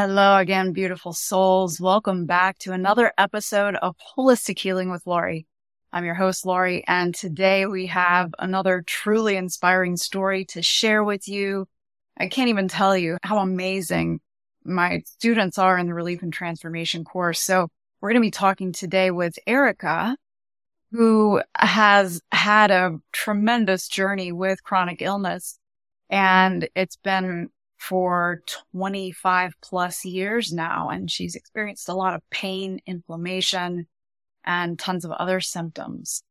Hello again, beautiful souls. Welcome back to another episode of Holistic Healing with Lorrie. I'm your host, Lorrie, and today we have another truly inspiring story to share with you. I can't even tell you how amazing my students are in the Relief and Transformation course. So we're going to be talking today with Erica, who has had a tremendous journey with chronic illness. And it's been for 25 plus years now. And she's experienced a lot of pain, inflammation, and tons of other symptoms.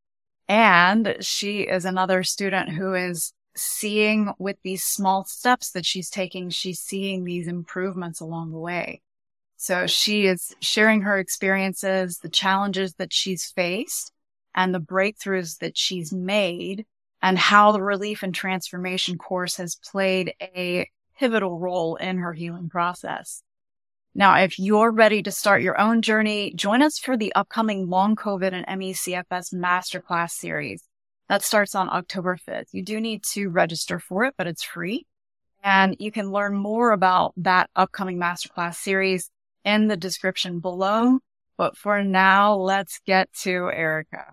And she is another student who is seeing with these small steps that she's taking, she's seeing these improvements along the way. So she is sharing her experiences, the challenges that she's faced and the breakthroughs that she's made and how the relief and transformation course has played a pivotal role in her healing process. Now, if you're ready to start your own journey, join us for the upcoming Long COVID and ME/CFS Masterclass series. That starts on October 5th. You do need to register for it, but it's free. And you can learn more about that upcoming masterclass series in the description below. But for now, let's get to Erica.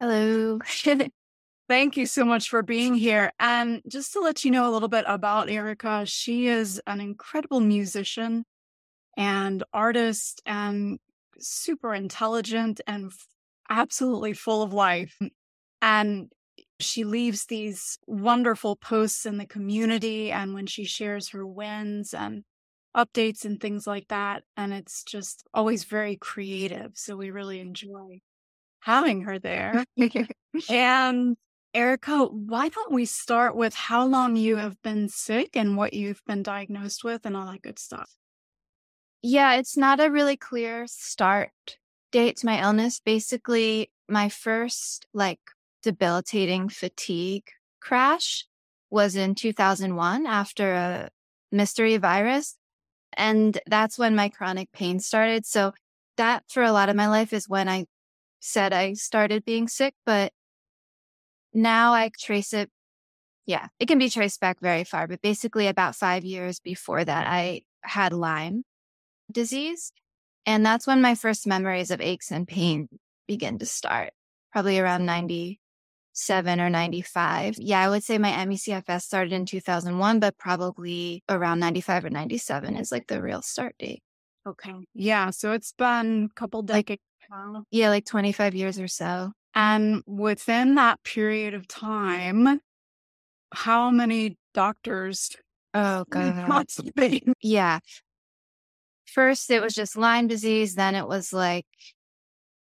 Hello. Thank you so much for being here. And just to let you know a little bit about Erica, she is an incredible musician and artist and super intelligent and f- absolutely full of life. And she leaves these wonderful posts in the community and when she shares her wins and updates and things like that. And it's just always very creative. So we really enjoy having her there. and Erica, why don't we start with how long you have been sick and what you've been diagnosed with and all that good stuff? Yeah, it's not a really clear start date to my illness. Basically, my first like debilitating fatigue crash was in 2001 after a mystery virus. And that's when my chronic pain started. So that for a lot of my life is when I said I started being sick, but now I trace it. Yeah, it can be traced back very far, but basically about five years before that, I had Lyme disease. And that's when my first memories of aches and pain begin to start, probably around 97 or 95. Yeah, I would say my ME/CFS started in 2001, but probably around 95 or 97 is like the real start date. Okay. Yeah. So it's been a couple decades. Like, yeah, like 25 years or so. And within that period of time, how many doctors? Oh, God. Yeah. First, it was just Lyme disease. Then it was like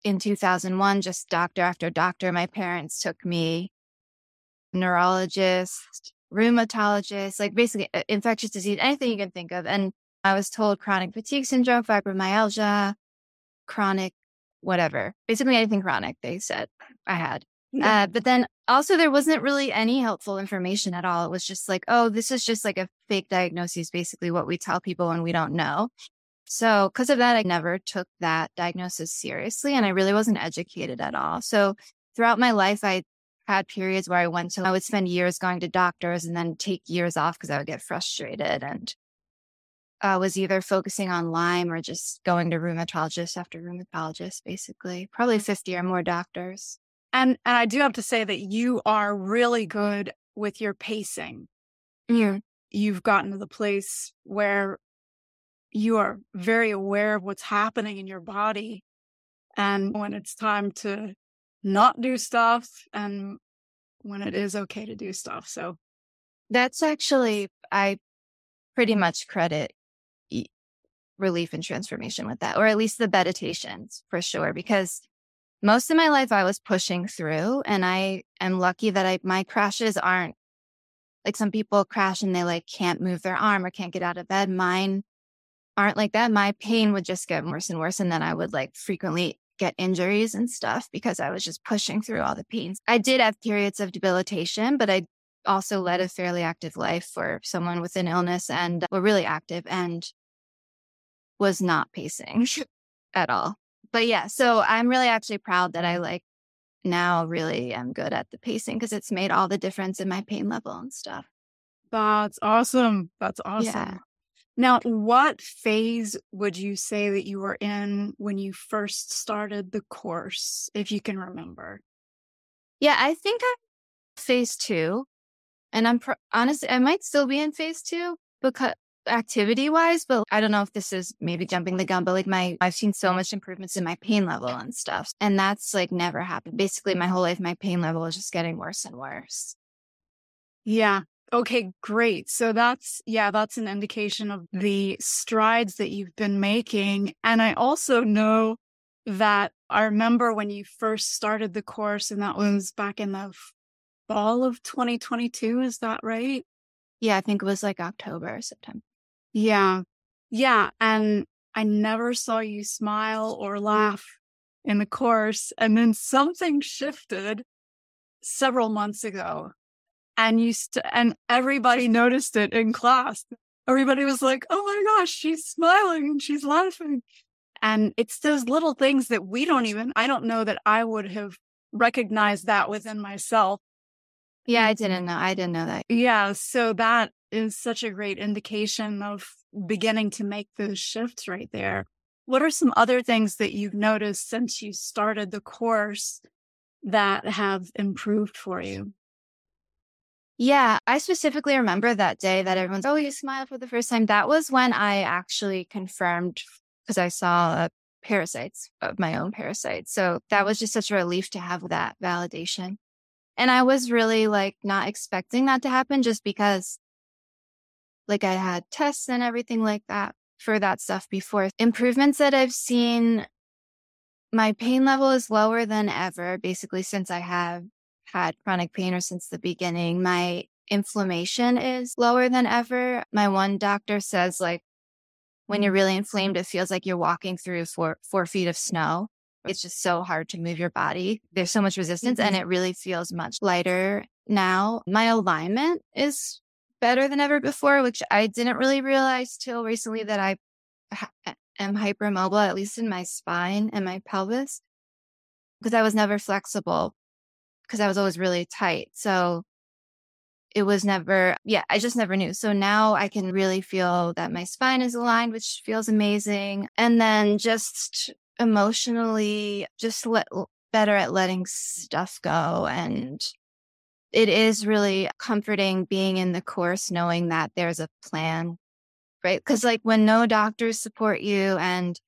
in 2001, just doctor after doctor. My parents took me, neurologist, rheumatologist, like basically uh, infectious disease, anything you can think of. And I was told chronic fatigue syndrome, fibromyalgia, chronic whatever, basically anything chronic, they said I had. Yeah. Uh, but then also there wasn't really any helpful information at all. It was just like, oh, this is just like a fake diagnosis, basically what we tell people when we don't know. So because of that, I never took that diagnosis seriously and I really wasn't educated at all. So throughout my life, I had periods where I went to, I would spend years going to doctors and then take years off because I would get frustrated and uh, was either focusing on Lyme or just going to rheumatologist after rheumatologist, basically, probably 50 or more doctors. And, and I do have to say that you are really good with your pacing. Yeah. You've gotten to the place where you are very aware of what's happening in your body and when it's time to not do stuff and when it is okay to do stuff. So that's actually, I pretty much credit relief and transformation with that, or at least the meditations for sure, because most of my life I was pushing through and I am lucky that I, my crashes aren't like some people crash and they like can't move their arm or can't get out of bed. Mine aren't like that. My pain would just get worse and worse. And then I would like frequently get injuries and stuff because I was just pushing through all the pains. I did have periods of debilitation, but I also led a fairly active life for someone with an illness and were really active and was not pacing at all. But yeah, so I'm really actually proud that I mm-hmm. like now really am good at the pacing because it's made all the difference in my pain level and stuff. That's awesome. That's awesome. Yeah. Now, what phase would you say that you were in when you first started the course, if you can remember? Yeah, I think I'm phase two. And I'm pro- honestly, I might still be in phase two because activity wise, but I don't know if this is maybe jumping the gun, but like my, I've seen so much improvements in my pain level and stuff. And that's like never happened. Basically, my whole life, my pain level is just getting worse and worse. Yeah. Okay, great. So that's, yeah, that's an indication of the strides that you've been making. And I also know that I remember when you first started the course, and that was back in the fall of 2022. Is that right? Yeah, I think it was like October September. Yeah. Yeah. And I never saw you smile or laugh in the course. And then something shifted several months ago. And you st- and everybody noticed it in class. Everybody was like, "Oh my gosh, she's smiling and she's laughing." And it's those little things that we don't even I don't know that I would have recognized that within myself. Yeah, mm. I didn't know. I didn't know that. Yeah, so that is such a great indication of beginning to make those shifts right there. What are some other things that you've noticed since you started the course that have improved for you? Yeah, I specifically remember that day that everyone's, oh, you smiled for the first time. That was when I actually confirmed because I saw uh, parasites of my own parasites. So that was just such a relief to have that validation. And I was really like not expecting that to happen just because like I had tests and everything like that for that stuff before. Improvements that I've seen, my pain level is lower than ever, basically since I have had chronic pain or since the beginning. My inflammation is lower than ever. My one doctor says like when you're really inflamed, it feels like you're walking through four, four feet of snow. It's just so hard to move your body. There's so much resistance mm-hmm. and it really feels much lighter now. My alignment is better than ever before, which I didn't really realize till recently that I ha- am hypermobile, at least in my spine and my pelvis, because I was never flexible because I was always really tight. So it was never, yeah, I just never knew. So now I can really feel that my spine is aligned, which feels amazing. And then just emotionally, just let, better at letting stuff go. And it is really comforting being in the course, knowing that there's a plan, right? Cause like when no doctors support you and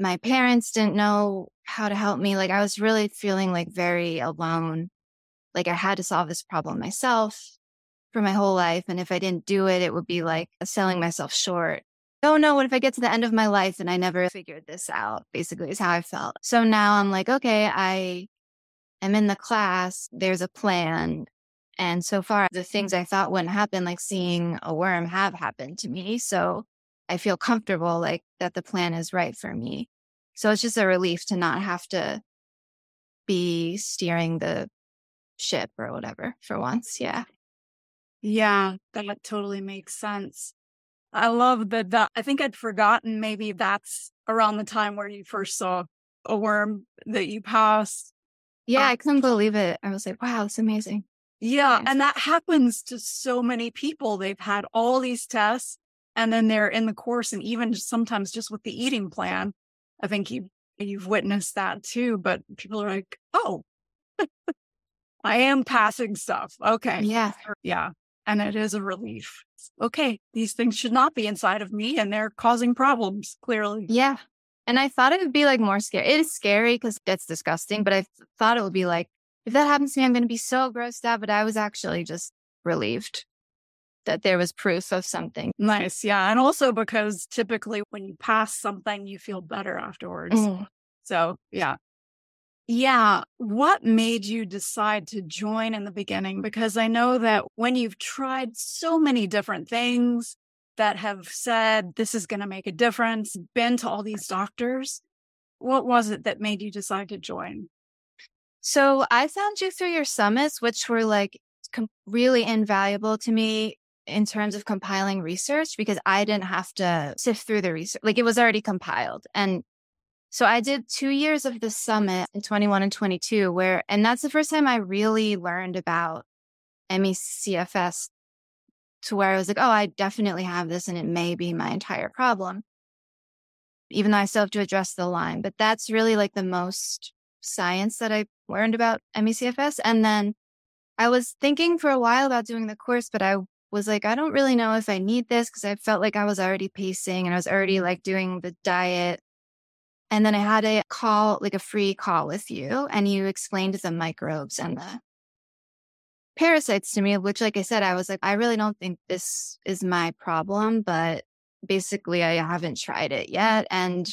my parents didn't know how to help me. Like I was really feeling like very alone. Like I had to solve this problem myself for my whole life. And if I didn't do it, it would be like selling myself short. Oh no, what if I get to the end of my life and I never figured this out? Basically is how I felt. So now I'm like, okay, I am in the class. There's a plan. And so far, the things I thought wouldn't happen, like seeing a worm have happened to me. So I feel comfortable like that the plan is right for me. So it's just a relief to not have to be steering the ship or whatever for once. Yeah. Yeah, that totally makes sense. I love that, that. I think I'd forgotten maybe that's around the time where you first saw a worm that you passed. Yeah, um, I couldn't believe it. I was like, wow, it's amazing. Yeah. And that happens to so many people. They've had all these tests and then they're in the course and even sometimes just with the eating plan i think you you've witnessed that too but people are like oh i am passing stuff okay yeah yeah and it is a relief okay these things should not be inside of me and they're causing problems clearly yeah and i thought it would be like more scary it is scary because it's disgusting but i thought it would be like if that happens to me i'm going to be so grossed out but i was actually just relieved that there was proof of something. Nice. Yeah. And also because typically when you pass something, you feel better afterwards. Mm. So, yeah. Yeah. What made you decide to join in the beginning? Because I know that when you've tried so many different things that have said this is going to make a difference, been to all these doctors, what was it that made you decide to join? So I found you through your summits, which were like really invaluable to me in terms of compiling research because I didn't have to sift through the research. Like it was already compiled. And so I did two years of the summit in 21 and 22 where, and that's the first time I really learned about ME/CFS to where I was like, oh, I definitely have this and it may be my entire problem. Even though I still have to address the Lyme, but that's really like the most science that I learned about ME/CFS. And then I was thinking for a while about doing the course, but I was like, I don't really know if I need this because I felt like I was already pacing and I was already like doing the diet. And then I had a call, like a free call with you, and you explained the microbes and the parasites to me, which, like I said, I was like, I really don't think this is my problem, but basically, I haven't tried it yet. And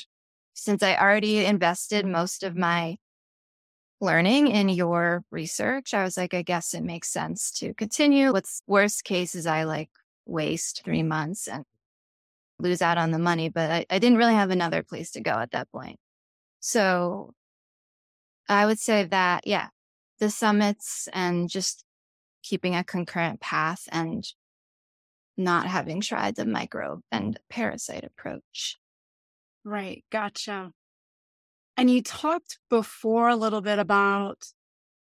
since I already invested most of my learning in your research, I was like, I guess it makes sense to continue. What's worst case is I like waste three months and lose out on the money, but I, I didn't really have another place to go at that point. So I would say that, yeah, the summits and just keeping a concurrent path and not having tried the microbe and parasite approach. Right. Gotcha. And you talked before a little bit about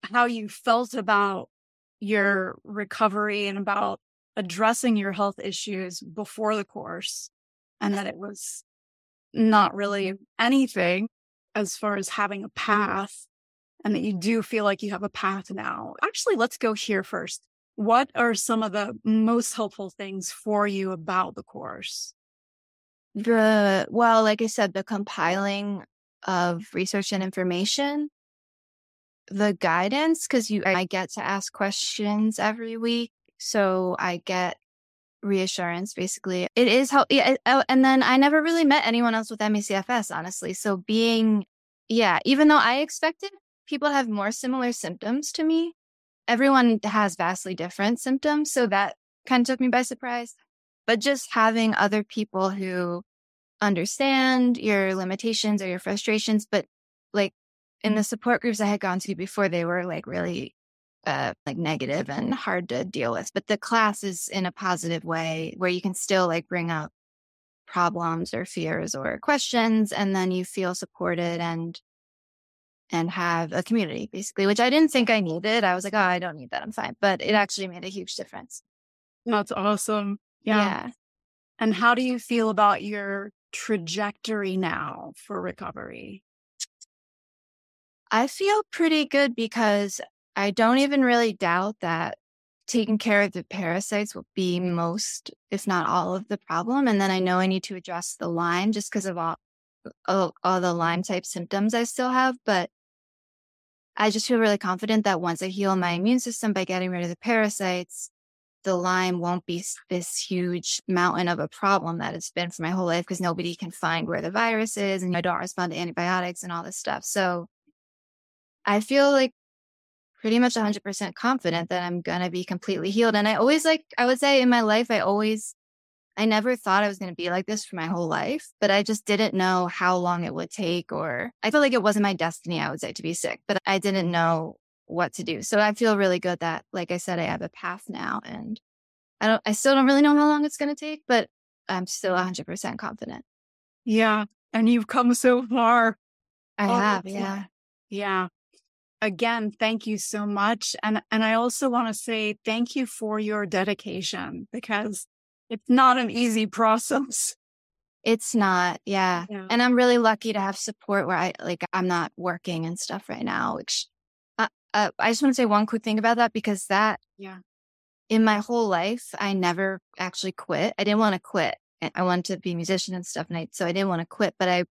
how you felt about your recovery and about addressing your health issues before the course, and that it was not really mm-hmm. anything as far as having a path, and that you do feel like you have a path now. Actually, let's go here first. What are some of the most helpful things for you about the course? The, well, like I said, the compiling of research and information, the guidance, because you I get to ask questions every week. So I get reassurance basically. It is how yeah, oh, and then I never really met anyone else with ME/CFS, honestly. So being yeah, even though I expected people have more similar symptoms to me, everyone has vastly different symptoms. So that kind of took me by surprise. But just having other people who understand your limitations or your frustrations, but like in the support groups I had gone to before, they were like really uh, like negative and hard to deal with. But the class is in a positive way where you can still like bring up problems or fears or questions, and then you feel supported and and have a community basically, which I didn't think I needed. I was like, oh, I don't need that. I'm fine. But it actually made a huge difference. That's awesome. Yeah. yeah. And how do you feel about your trajectory now for recovery? I feel pretty good because I don't even really doubt that taking care of the parasites will be most, if not all of the problem. And then I know I need to address the Lyme just because of all, all, all the Lyme type symptoms I still have. But I just feel really confident that once I heal my immune system by getting rid of the parasites, the Lyme won't be this huge mountain of a problem that it's been for my whole life because nobody can find where the virus is and I don't respond to antibiotics and all this stuff. So I feel like pretty much 100% confident that I'm going to be completely healed. And I always like, I would say in my life, I always, I never thought I was going to be like this for my whole life, but I just didn't know how long it would take, or I felt like it wasn't my destiny, I would say, to be sick, but I didn't know what to do. So I feel really good that, like I said, I have a path now and I don't, I still don't really know how long it's going to take, but I'm still 100% confident. Yeah. And you've come so far. I oh, have. Yeah. Yeah. Again, thank you so much. And, and I also want to say thank you for your dedication because it's not an easy process. It's not. Yeah. yeah. And I'm really lucky to have support where I like, I'm not working and stuff right now, which uh, I just want to say one quick thing about that because that, yeah, in my whole life, I never actually quit. I didn't want to quit. I wanted to be a musician and stuff, and I, so I didn't want to quit. But I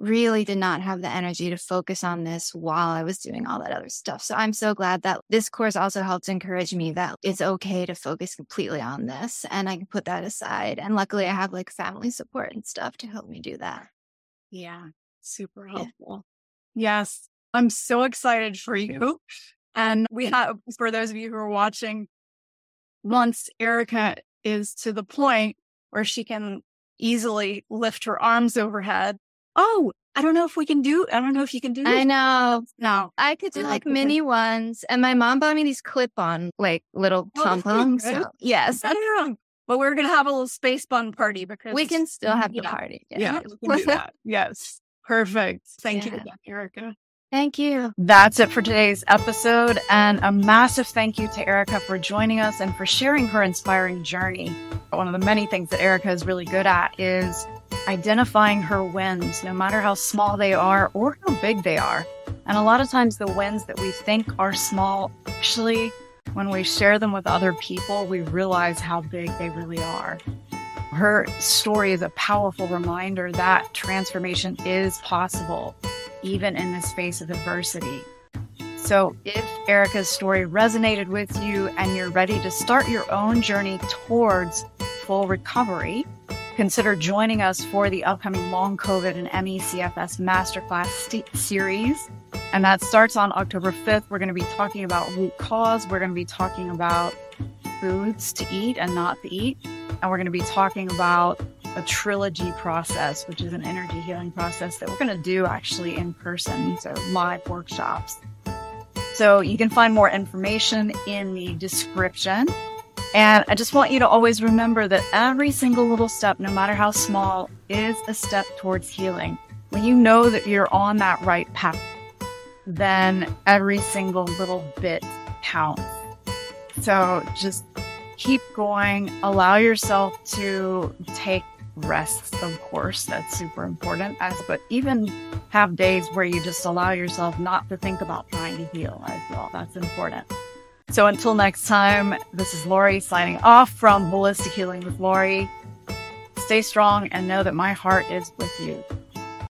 really did not have the energy to focus on this while I was doing all that other stuff. So I'm so glad that this course also helped encourage me that it's okay to focus completely on this, and I can put that aside. And luckily, I have like family support and stuff to help me do that. Yeah, super helpful. Yeah. Yes. I'm so excited for you. And we have, for those of you who are watching, once Erica is to the point where she can easily lift her arms overhead. Oh, I don't know if we can do, I don't know if you can do this. I know. No. I could do like mini ones. And my mom bought me these clip on like little oh, pom poms. So, yes. I don't know. But we're going to have a little space bun party because we can still have the yeah, party. Yeah, yeah we can do that. Yes. Perfect. Thank yeah. you, Erica. Thank you. That's it for today's episode. And a massive thank you to Erica for joining us and for sharing her inspiring journey. One of the many things that Erica is really good at is identifying her wins, no matter how small they are or how big they are. And a lot of times, the wins that we think are small, actually, when we share them with other people, we realize how big they really are. Her story is a powerful reminder that transformation is possible even in the face of adversity. So, if Erica's story resonated with you and you're ready to start your own journey towards full recovery, consider joining us for the upcoming Long COVID and ME/CFS Masterclass st- series. And that starts on October 5th. We're going to be talking about root cause. We're going to be talking about foods to eat and not to eat. And we're going to be talking about a trilogy process, which is an energy healing process that we're going to do actually in person. So live workshops. So you can find more information in the description. And I just want you to always remember that every single little step, no matter how small, is a step towards healing. When you know that you're on that right path, then every single little bit counts. So just keep going. Allow yourself to take rests, of course. That's super important. As but even have days where you just allow yourself not to think about trying to heal as well. That's important. So until next time, this is Lorrie signing off from Holistic Healing with Lorrie. Stay strong and know that my heart is with you.